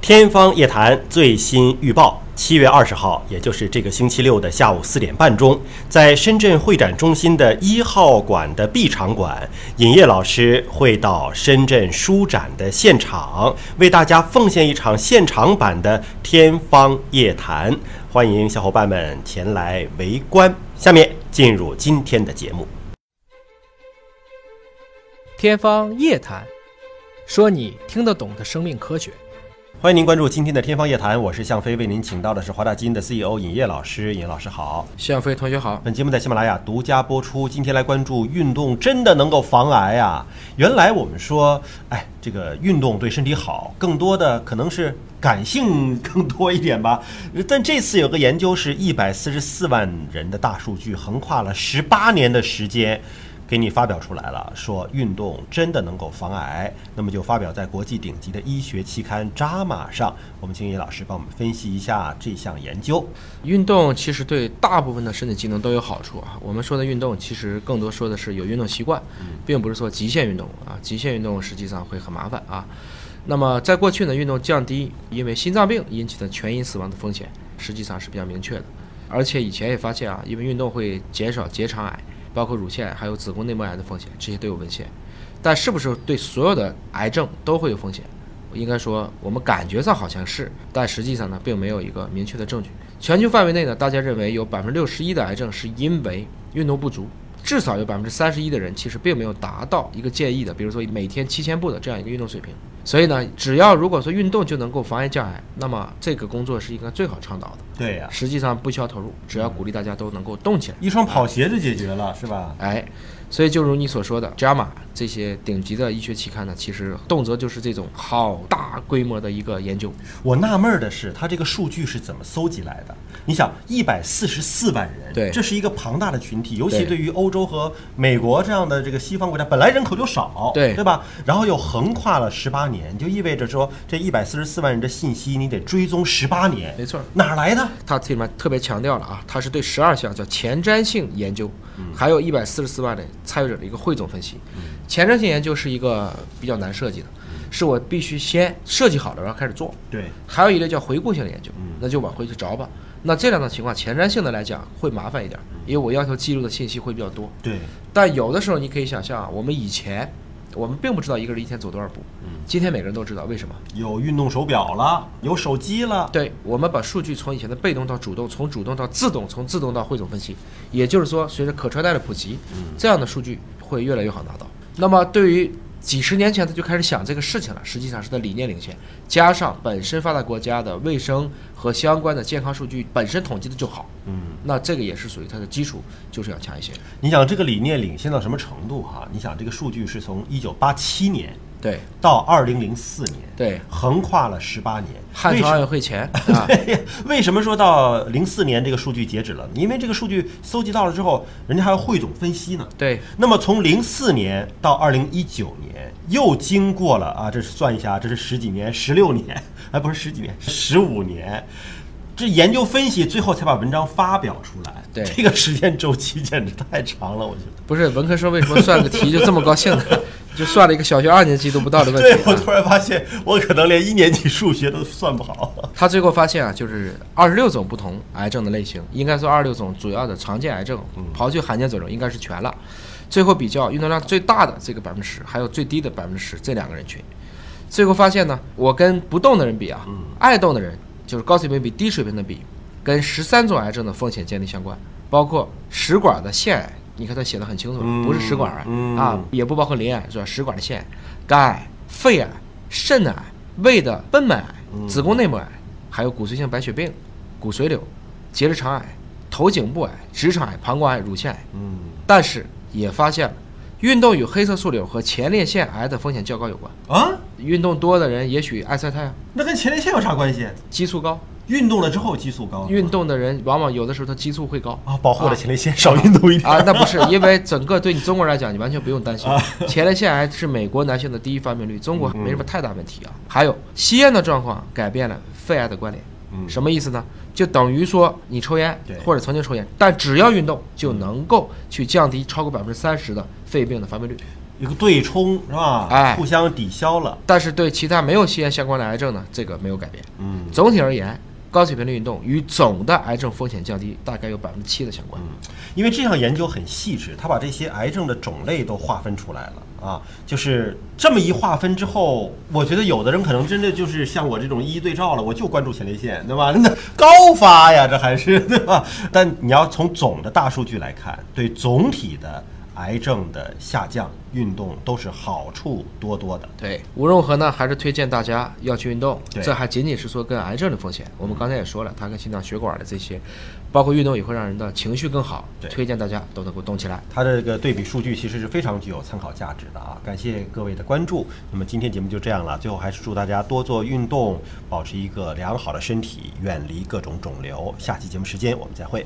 天方夜谭最新预报：七月二十号，也就是这个星期六的下午四点半钟，在深圳会展中心的一号馆的 B 场馆，尹烨老师会到深圳书展的现场，为大家奉献一场现场版的《天方夜谭》，欢迎小伙伴们前来围观。下面进入今天的节目，《天方夜谭》，说你听得懂的生命科学。欢迎您关注今天的《天方夜谭》，我是向飞，为您请到的是华大基因的 CEO 尹烨老师。尹老师好，向飞同学好。本节目在喜马拉雅独家播出。今天来关注运动真的能够防癌啊？原来我们说，哎，这个运动对身体好，更多的可能是感性更多一点吧。但这次有个研究是一百四十四万人的大数据，横跨了十八年的时间。给你发表出来了，说运动真的能够防癌，那么就发表在国际顶级的医学期刊《JAMA》上。我们请叶老师帮我们分析一下这项研究。运动其实对大部分的身体机能都有好处啊。我们说的运动，其实更多说的是有运动习惯，并不是说极限运动啊。极限运动实际上会很麻烦啊。那么在过去呢，运动降低因为心脏病引起的全因死亡的风险，实际上是比较明确的。而且以前也发现啊，因为运动会减少结肠癌。包括乳腺还有子宫内膜癌的风险，这些都有文献，但是不是对所有的癌症都会有风险？应该说我们感觉上好像是，但实际上呢，并没有一个明确的证据。全球范围内呢，大家认为有百分之六十一的癌症是因为运动不足，至少有百分之三十一的人其实并没有达到一个建议的，比如说每天七千步的这样一个运动水平。所以呢，只要如果说运动就能够防癌降癌，那么这个工作是应该最好倡导的。对呀，实际上不需要投入，只要鼓励大家都能够动起来，一双跑鞋就解决了，是吧？哎。所以，就如你所说的，JAMA 这些顶级的医学期刊呢，其实动辄就是这种好大规模的一个研究。我纳闷的是，它这个数据是怎么搜集来的？你想，一百四十四万人，对，这是一个庞大的群体，尤其对于欧洲和美国这样的这个西方国家，本来人口就少，对，对吧？然后又横跨了十八年，就意味着说，这一百四十四万人的信息，你得追踪十八年。没错，哪来的？它这里面特别强调了啊，它是对十二项叫前瞻性研究，还有一百四十四万的。参与者的一个汇总分析，前瞻性研究是一个比较难设计的，是我必须先设计好了，然后开始做。对，还有一类叫回顾性的研究，那就往回去找吧。那这两种情况，前瞻性的来讲会麻烦一点，因为我要求记录的信息会比较多。对，但有的时候你可以想象，我们以前。我们并不知道一个人一天走多少步，嗯，今天每个人都知道，为什么？有运动手表了，有手机了。对，我们把数据从以前的被动到主动，从主动到自动，从自动到汇总分析。也就是说，随着可穿戴的普及，嗯，这样的数据会越来越好拿到。那么对于几十年前他就开始想这个事情了，实际上是他理念领先，加上本身发达国家的卫生和相关的健康数据本身统计的就好，嗯，那这个也是属于它的基础，就是要强一些。你想这个理念领先到什么程度哈？你想这个数据是从一九八七年。对，到二零零四年，对，横跨了十八年。汉城奥运会前，对，为什么说到零四年这个数据截止了？因为这个数据搜集到了之后，人家还要汇总分析呢。对，那么从零四年到二零一九年，又经过了啊，这是算一下，这是十几年，十六年，哎不是十几年，十五年。这研究分析，最后才把文章发表出来。对，这个时间周期简直太长了，我觉得。不是文科生为什么算个题就这么高兴呢？就算了一个小学二年级都不到的问题。对，我突然发现我可能连一年级数学都算不好。他最后发现啊，就是二十六种不同癌症的类型，应该说二十六种主要的常见癌症，刨去罕见肿瘤应该是全了。最后比较运动量最大的这个百分之十，还有最低的百分之十这两个人群，最后发现呢，我跟不动的人比啊，爱动的人。就是高水平比低水平的比，跟十三种癌症的风险建立相关，包括食管的腺癌，你看它写的很清楚，不是食管癌啊，也不包括鳞癌，是吧？食管的腺癌、肝癌、肺癌、肾癌、胃的贲门癌、子宫内膜癌，还有骨髓性白血病、骨髓瘤、结直肠癌、头颈部癌、直肠癌、膀胱癌、乳腺癌。嗯，但是也发现了，运动与黑色素瘤和前列腺癌的风险较高有关啊。运动多的人也许爱晒太阳，那跟前列腺有啥关系？激素高，运动了之后激素高。运动的人往往有的时候他激素会高啊，保护了前列腺，少运动一点啊。那不是，因为整个对你中国人来讲，你完全不用担心。前列腺癌是美国男性的第一发病率，中国没什么太大问题啊。还有吸烟的状况改变了肺癌的关联，什么意思呢？就等于说你抽烟或者曾经抽烟，但只要运动就能够去降低超过百分之三十的肺病的发病率。一个对冲是吧？哎互相抵消了。但是对其他没有吸烟相关的癌症呢，这个没有改变。嗯总体而言，高水平的运动与总的癌症风险降低大概有百分之七的相关。嗯因为这项研究很细致，他把这些癌症的种类都划分出来了啊。就是这么一划分之后，我觉得有的人可能真的就是像我这种一一对照了，我就关注前列腺，对吧？那高发呀，这还是对吧？但你要从总的大数据来看，对总体的癌症的下降，运动都是好处多多的。对，无论如何呢，还是推荐大家要去运动。对这还仅仅是说跟癌症的风险，我们刚才也说了，它跟心脏血管的这些，包括运动也会让人的情绪更好。对推荐大家都能够动起来。它的这个对比数据其实是非常具有参考价值的啊！感谢各位的关注。那么今天节目就这样了，最后还是祝大家多做运动，保持一个良好的身体，远离各种肿瘤。下期节目时间我们再会。